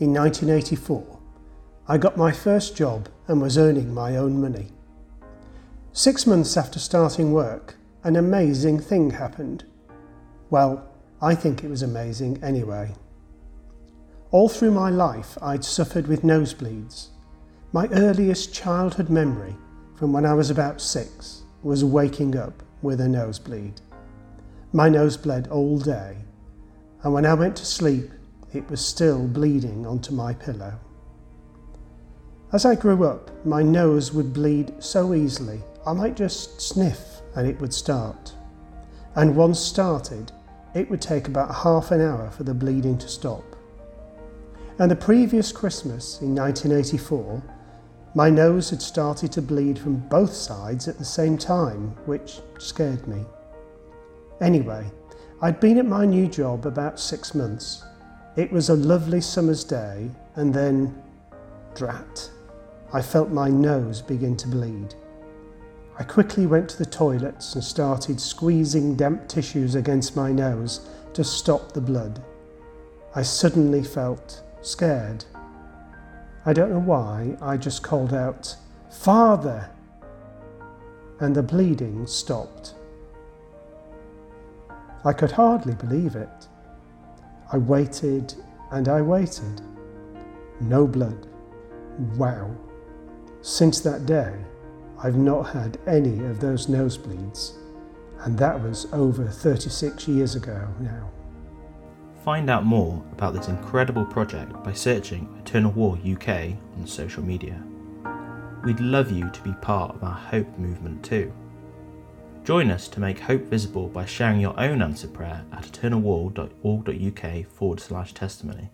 in 1984, I got my first job and was earning my own money. Six months after starting work, an amazing thing happened. Well, I think it was amazing anyway. All through my life, I'd suffered with nosebleeds. My earliest childhood memory, from when I was about six, was waking up with a nosebleed. My nose bled all day, and when I went to sleep, it was still bleeding onto my pillow. As I grew up, my nose would bleed so easily, I might just sniff and it would start. And once started, it would take about half an hour for the bleeding to stop. And the previous Christmas in 1984, my nose had started to bleed from both sides at the same time, which scared me. Anyway, I'd been at my new job about six months it was a lovely summer's day, and then, drat, I felt my nose begin to bleed. I quickly went to the toilets and started squeezing damp tissues against my nose to stop the blood. I suddenly felt scared. I don't know why, I just called out, Father! And the bleeding stopped. I could hardly believe it. I waited and I waited. No blood. Wow. Since that day, I've not had any of those nosebleeds, and that was over 36 years ago now. Find out more about this incredible project by searching Eternal Wall UK on social media. We'd love you to be part of our Hope movement too. Join us to make hope visible by sharing your own answer prayer at eternalwall.org.uk forward slash testimony.